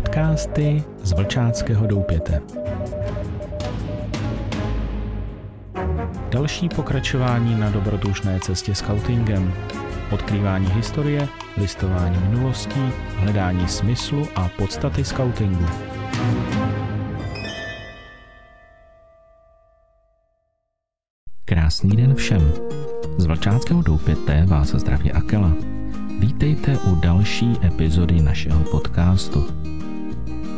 Podcasty z Vlčáckého doupěte. Další pokračování na dobrodružné cestě scoutingem. Odkrývání historie, listování minulostí, hledání smyslu a podstaty scoutingu. Krásný den všem. Z Vlčáckého doupěte vás zdraví Akela. Vítejte u další epizody našeho podcastu.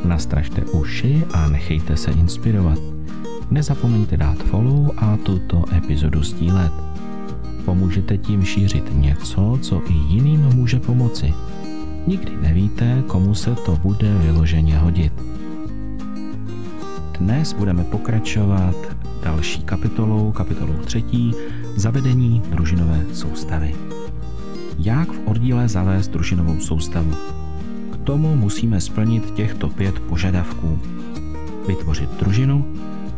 Nastražte uši a nechejte se inspirovat. Nezapomeňte dát follow a tuto epizodu sdílet. Pomůžete tím šířit něco, co i jiným může pomoci. Nikdy nevíte, komu se to bude vyloženě hodit. Dnes budeme pokračovat další kapitolou, kapitolou třetí, zavedení družinové soustavy. Jak v oddíle zavést družinovou soustavu? Tomu musíme splnit těchto pět požadavků. Vytvořit družinu,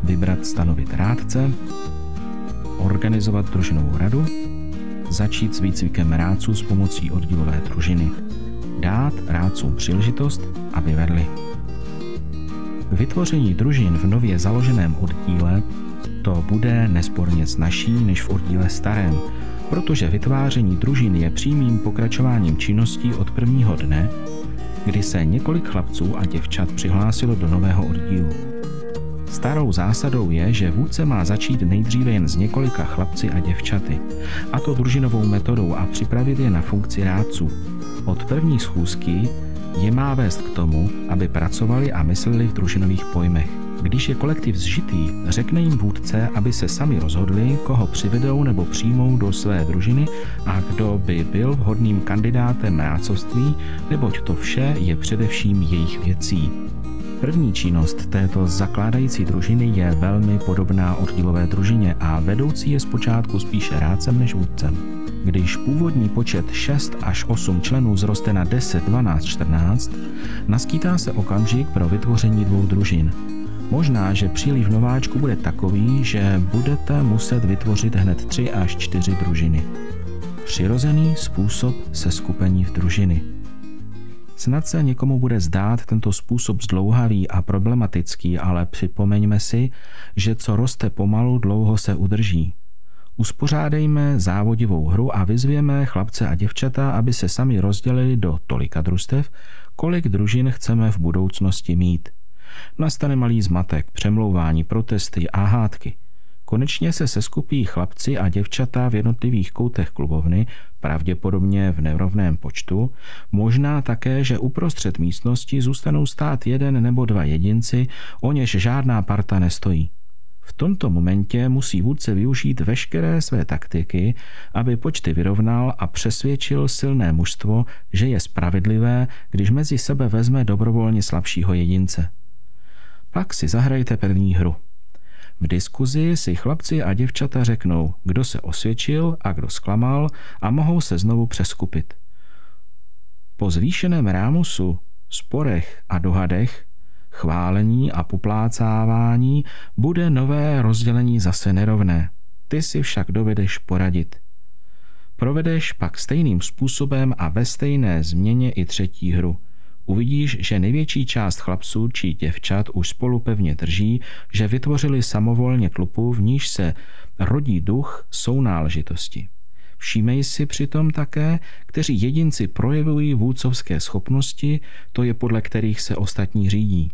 vybrat stanovit rádce, organizovat družinovou radu, začít s výcvikem rádců s pomocí oddílové družiny, dát rádcům příležitost, aby vedli. Vytvoření družin v nově založeném oddíle to bude nesporně snažší než v oddíle starém, protože vytváření družin je přímým pokračováním činností od prvního dne, kdy se několik chlapců a děvčat přihlásilo do nového oddílu. Starou zásadou je, že vůdce má začít nejdříve jen s několika chlapci a děvčaty, a to družinovou metodou a připravit je na funkci rádců. Od první schůzky je má vést k tomu, aby pracovali a mysleli v družinových pojmech. Když je kolektiv zžitý, řekne jim vůdce, aby se sami rozhodli, koho přivedou nebo přijmou do své družiny a kdo by byl vhodným kandidátem nácovství, neboť to vše je především jejich věcí. První činnost této zakládající družiny je velmi podobná oddílové družině a vedoucí je zpočátku spíše rádcem než vůdcem. Když původní počet 6 až 8 členů zroste na 10, 12, 14, naskýtá se okamžik pro vytvoření dvou družin. Možná, že příliv nováčku bude takový, že budete muset vytvořit hned 3 až 4 družiny. Přirozený způsob se skupení v družiny. Snad se někomu bude zdát tento způsob zdlouhavý a problematický, ale připomeňme si, že co roste pomalu, dlouho se udrží. Uspořádejme závodivou hru a vyzvěme chlapce a děvčata, aby se sami rozdělili do tolika družstev, kolik družin chceme v budoucnosti mít. Nastane malý zmatek, přemlouvání, protesty a hádky. Konečně se seskupí chlapci a děvčata v jednotlivých koutech klubovny, pravděpodobně v nerovném počtu, možná také, že uprostřed místnosti zůstanou stát jeden nebo dva jedinci, o něž žádná parta nestojí. V tomto momentě musí vůdce využít veškeré své taktiky, aby počty vyrovnal a přesvědčil silné mužstvo, že je spravedlivé, když mezi sebe vezme dobrovolně slabšího jedince. Pak si zahrajte první hru. V diskuzi si chlapci a děvčata řeknou, kdo se osvědčil a kdo zklamal a mohou se znovu přeskupit. Po zvýšeném rámusu, sporech a dohadech, chválení a poplácávání bude nové rozdělení zase nerovné. Ty si však dovedeš poradit. Provedeš pak stejným způsobem a ve stejné změně i třetí hru – uvidíš, že největší část chlapců či děvčat už spolu pevně drží, že vytvořili samovolně tlupu, v níž se rodí duch sounáležitosti. Všímej si přitom také, kteří jedinci projevují vůdcovské schopnosti, to je podle kterých se ostatní řídí.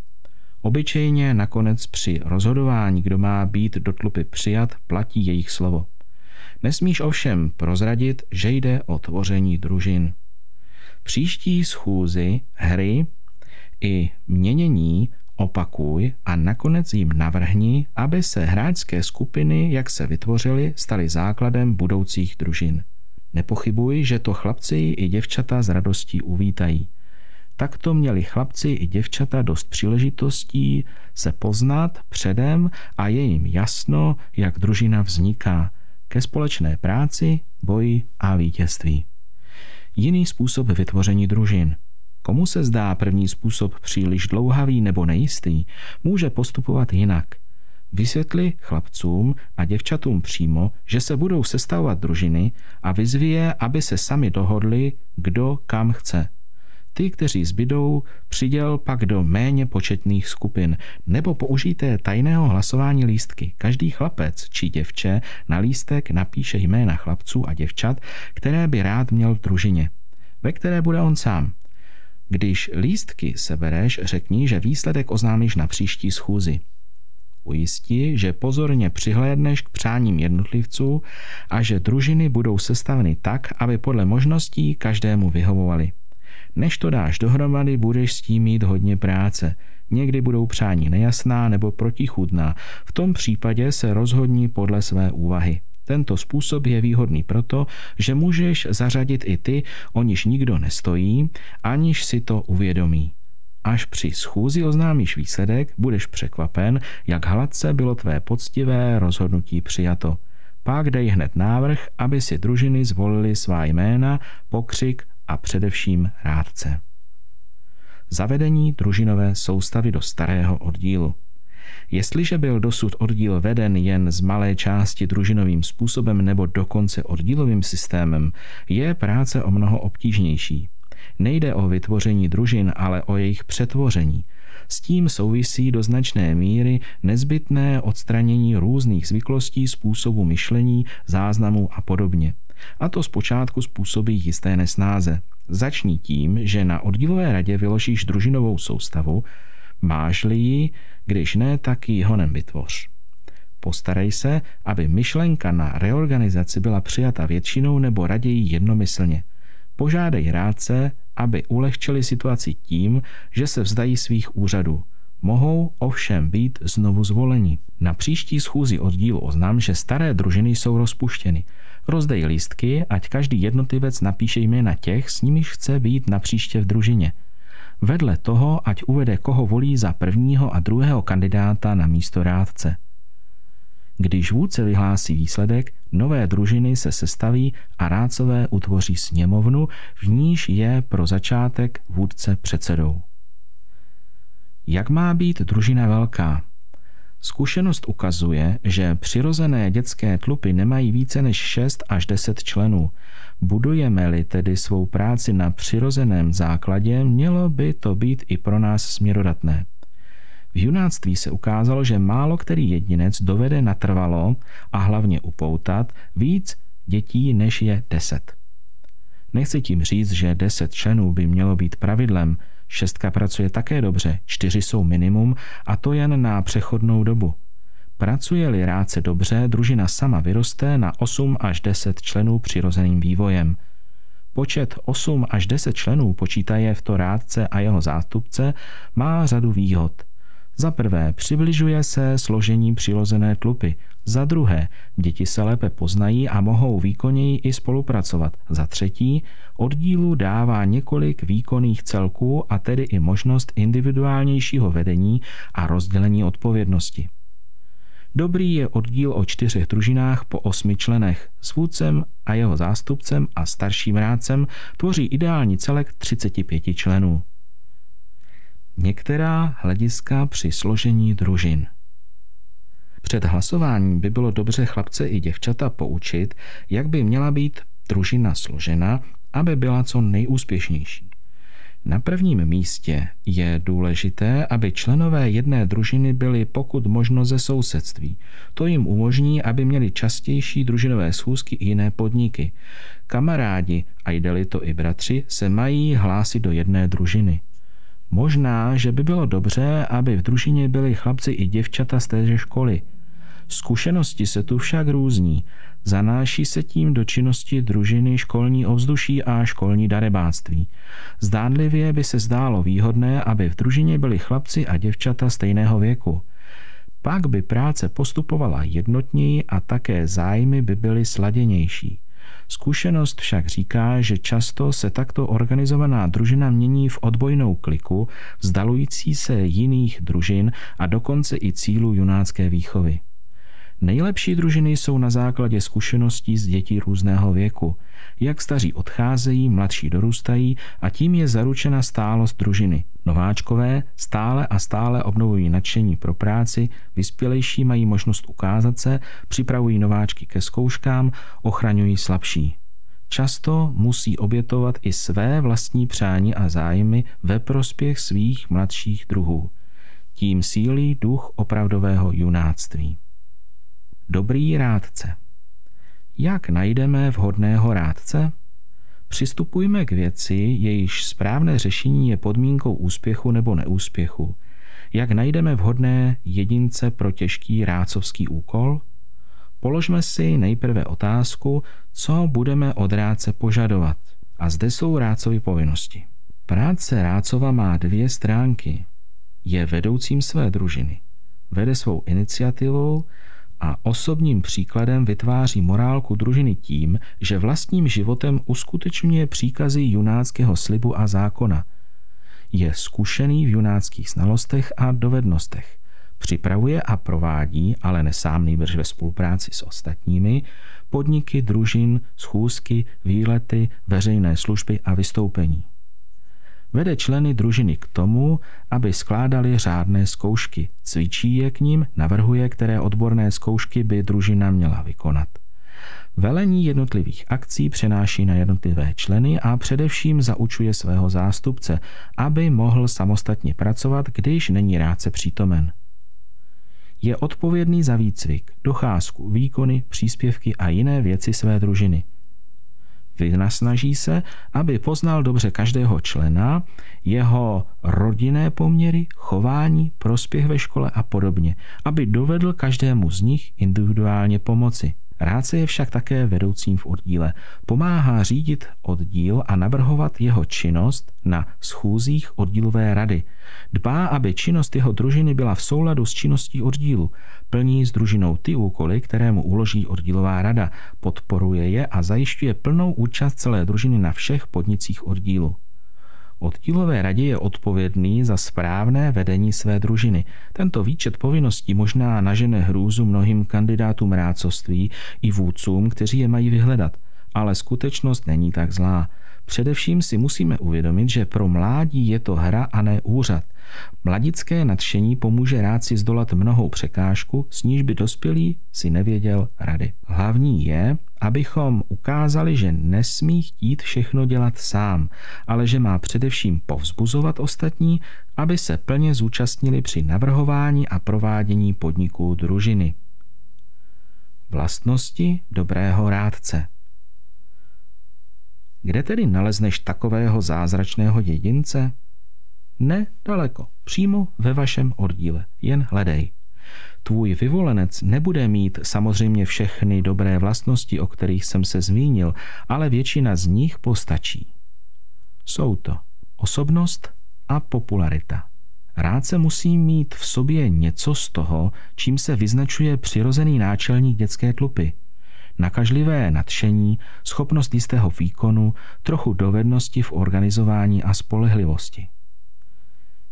Obyčejně nakonec při rozhodování, kdo má být do tlupy přijat, platí jejich slovo. Nesmíš ovšem prozradit, že jde o tvoření družin příští schůzi hry i měnění opakuj a nakonec jim navrhni, aby se hráčské skupiny, jak se vytvořily, staly základem budoucích družin. Nepochybuj, že to chlapci i děvčata s radostí uvítají. Takto měli chlapci i děvčata dost příležitostí se poznat předem a je jim jasno, jak družina vzniká ke společné práci, boji a vítězství jiný způsob vytvoření družin. Komu se zdá první způsob příliš dlouhavý nebo nejistý, může postupovat jinak. Vysvětli chlapcům a děvčatům přímo, že se budou sestavovat družiny a vyzvije, aby se sami dohodli, kdo kam chce. Ty, kteří zbydou, přiděl pak do méně početných skupin, nebo použijte tajného hlasování lístky. Každý chlapec či děvče na lístek napíše jména chlapců a děvčat, které by rád měl v družině, ve které bude on sám. Když lístky sebereš, řekni, že výsledek oznámíš na příští schůzi. Ujisti, že pozorně přihlédneš k přáním jednotlivců a že družiny budou sestaveny tak, aby podle možností každému vyhovovaly. Než to dáš dohromady, budeš s tím mít hodně práce. Někdy budou přání nejasná nebo protichudná. V tom případě se rozhodni podle své úvahy. Tento způsob je výhodný proto, že můžeš zařadit i ty, o niž nikdo nestojí, aniž si to uvědomí. Až při schůzi oznámíš výsledek, budeš překvapen, jak hladce bylo tvé poctivé rozhodnutí přijato. Pak dej hned návrh, aby si družiny zvolili svá jména, pokřik a především rádce. Zavedení družinové soustavy do starého oddílu. Jestliže byl dosud oddíl veden jen z malé části družinovým způsobem nebo dokonce oddílovým systémem, je práce o mnoho obtížnější. Nejde o vytvoření družin, ale o jejich přetvoření. S tím souvisí do značné míry nezbytné odstranění různých zvyklostí, způsobu myšlení, záznamů a podobně. A to zpočátku způsobí jisté nesnáze. Začni tím, že na oddílové radě vyložíš družinovou soustavu, máš-li ji, když ne, tak ji honem vytvoř. Postarej se, aby myšlenka na reorganizaci byla přijata většinou nebo raději jednomyslně. Požádej rádce, aby ulehčili situaci tím, že se vzdají svých úřadů. Mohou ovšem být znovu zvoleni. Na příští schůzi oddílu oznám, že staré družiny jsou rozpuštěny. Rozdej lístky, ať každý jednotlivec napíše jména těch, s nimiž chce být na příště v družině. Vedle toho, ať uvede, koho volí za prvního a druhého kandidáta na místo rádce. Když vůdce vyhlásí výsledek, nové družiny se sestaví a rádcové utvoří sněmovnu, v níž je pro začátek vůdce předsedou. Jak má být družina velká? Zkušenost ukazuje, že přirozené dětské tlupy nemají více než 6 až 10 členů. Budujeme-li tedy svou práci na přirozeném základě, mělo by to být i pro nás směrodatné. V junáctví se ukázalo, že málo který jedinec dovede natrvalo a hlavně upoutat víc dětí, než je deset. Nechci tím říct, že deset členů by mělo být pravidlem, šestka pracuje také dobře, čtyři jsou minimum a to jen na přechodnou dobu. Pracuje-li rádce dobře, družina sama vyroste na 8 až 10 členů přirozeným vývojem. Počet 8 až 10 členů počítaje v to rádce a jeho zástupce má řadu výhod – za prvé, přibližuje se složení přirozené tlupy. Za druhé, děti se lépe poznají a mohou výkonněji i spolupracovat. Za třetí, oddílu dává několik výkonných celků a tedy i možnost individuálnějšího vedení a rozdělení odpovědnosti. Dobrý je oddíl o čtyřech družinách po osmi členech. S vůdcem a jeho zástupcem a starším rádcem tvoří ideální celek 35 členů. Některá hlediska při složení družin. Před hlasováním by bylo dobře chlapce i děvčata poučit, jak by měla být družina složena, aby byla co nejúspěšnější. Na prvním místě je důležité, aby členové jedné družiny byli pokud možno ze sousedství. To jim umožní, aby měli častější družinové schůzky i jiné podniky. Kamarádi, a jde to i bratři, se mají hlásit do jedné družiny. Možná, že by bylo dobře, aby v družině byli chlapci i děvčata z téže školy. Zkušenosti se tu však různí. Zanáší se tím do činnosti družiny školní ovzduší a školní darebáctví. Zdánlivě by se zdálo výhodné, aby v družině byli chlapci a děvčata stejného věku. Pak by práce postupovala jednotněji a také zájmy by byly sladěnější. Zkušenost však říká, že často se takto organizovaná družina mění v odbojnou kliku, vzdalující se jiných družin a dokonce i cílu junácké výchovy. Nejlepší družiny jsou na základě zkušeností z dětí různého věku. Jak staří odcházejí, mladší dorůstají a tím je zaručena stálost družiny. Nováčkové stále a stále obnovují nadšení pro práci, vyspělejší mají možnost ukázat se, připravují nováčky ke zkouškám, ochraňují slabší. často musí obětovat i své vlastní přání a zájmy ve prospěch svých mladších druhů. Tím sílí duch opravdového junáctví. Dobrý rádce. Jak najdeme vhodného rádce? Přistupujme k věci, jejíž správné řešení je podmínkou úspěchu nebo neúspěchu. Jak najdeme vhodné jedince pro těžký rácovský úkol? Položme si nejprve otázku, co budeme od rádce požadovat. A zde jsou rácovy povinnosti. Práce Rácova má dvě stránky. Je vedoucím své družiny. Vede svou iniciativou a osobním příkladem vytváří morálku družiny tím, že vlastním životem uskutečňuje příkazy junáckého slibu a zákona. Je zkušený v junáckých znalostech a dovednostech. Připravuje a provádí, ale ne sám nejbrž ve spolupráci s ostatními, podniky, družin, schůzky, výlety, veřejné služby a vystoupení. Vede členy družiny k tomu, aby skládali řádné zkoušky, cvičí je k ním, navrhuje, které odborné zkoušky by družina měla vykonat. Velení jednotlivých akcí přenáší na jednotlivé členy a především zaučuje svého zástupce, aby mohl samostatně pracovat, když není rádce přítomen. Je odpovědný za výcvik, docházku, výkony, příspěvky a jiné věci své družiny – Vynasnaží se, aby poznal dobře každého člena, jeho rodinné poměry, chování, prospěch ve škole a podobně, aby dovedl každému z nich individuálně pomoci. Ráce je však také vedoucím v oddíle. Pomáhá řídit oddíl a navrhovat jeho činnost na schůzích oddílové rady. Dbá, aby činnost jeho družiny byla v souladu s činností oddílu. Plní s družinou ty úkoly, které mu uloží oddílová rada. Podporuje je a zajišťuje plnou účast celé družiny na všech podnicích oddílu. Oddílové radě je odpovědný za správné vedení své družiny. Tento výčet povinností možná nažene hrůzu mnohým kandidátům rácovství i vůdcům, kteří je mají vyhledat. Ale skutečnost není tak zlá. Především si musíme uvědomit, že pro mládí je to hra a ne úřad. Mladické nadšení pomůže rád si zdolat mnohou překážku, s níž by dospělý si nevěděl rady. Hlavní je, abychom ukázali, že nesmí chtít všechno dělat sám, ale že má především povzbuzovat ostatní, aby se plně zúčastnili při navrhování a provádění podniků družiny. Vlastnosti dobrého rádce – kde tedy nalezneš takového zázračného jedince? Ne daleko, přímo ve vašem oddíle, jen hledej. Tvůj vyvolenec nebude mít samozřejmě všechny dobré vlastnosti, o kterých jsem se zmínil, ale většina z nich postačí. Jsou to osobnost a popularita. Rád se musí mít v sobě něco z toho, čím se vyznačuje přirozený náčelník dětské tlupy – nakažlivé nadšení, schopnost jistého výkonu, trochu dovednosti v organizování a spolehlivosti.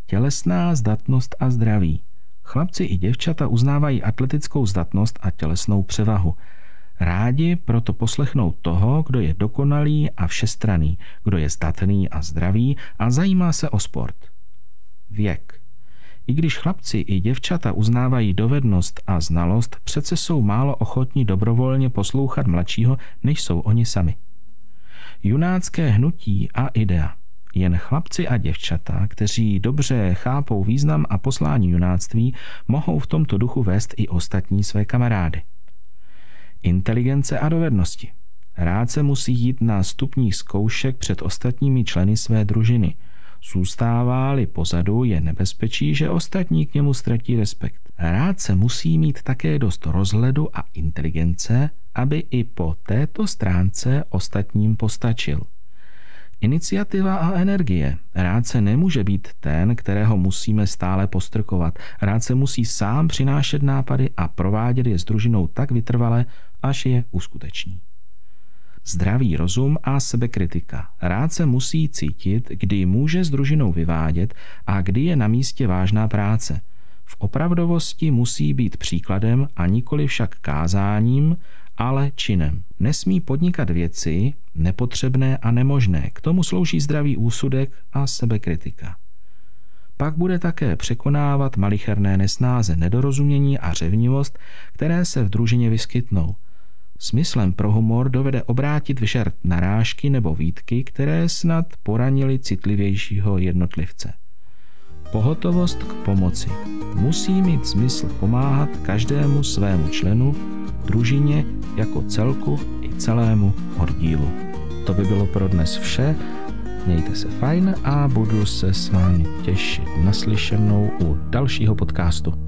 Tělesná zdatnost a zdraví. Chlapci i děvčata uznávají atletickou zdatnost a tělesnou převahu. Rádi proto poslechnou toho, kdo je dokonalý a všestraný, kdo je zdatný a zdravý a zajímá se o sport. Věk. I když chlapci i děvčata uznávají dovednost a znalost, přece jsou málo ochotní dobrovolně poslouchat mladšího, než jsou oni sami. Junácké hnutí a idea. Jen chlapci a děvčata, kteří dobře chápou význam a poslání junáctví, mohou v tomto duchu vést i ostatní své kamarády. Inteligence a dovednosti. Rád se musí jít na stupních zkoušek před ostatními členy své družiny – Zůstává-li pozadu, je nebezpečí, že ostatní k němu ztratí respekt. Rád se musí mít také dost rozhledu a inteligence, aby i po této stránce ostatním postačil. Iniciativa a energie. Rád se nemůže být ten, kterého musíme stále postrkovat. Rád se musí sám přinášet nápady a provádět je s družinou tak vytrvale, až je uskuteční zdravý rozum a sebekritika. Rád se musí cítit, kdy může s družinou vyvádět a kdy je na místě vážná práce. V opravdovosti musí být příkladem a nikoli však kázáním, ale činem. Nesmí podnikat věci nepotřebné a nemožné. K tomu slouží zdravý úsudek a sebekritika. Pak bude také překonávat malicherné nesnáze, nedorozumění a řevnivost, které se v družině vyskytnou – Smyslem pro humor dovede obrátit vyšert narážky nebo výtky, které snad poranili citlivějšího jednotlivce. Pohotovost k pomoci musí mít smysl pomáhat každému svému členu, družině jako celku i celému oddílu. To by bylo pro dnes vše. Mějte se fajn a budu se s vámi těšit naslyšenou u dalšího podcastu.